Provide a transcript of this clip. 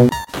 you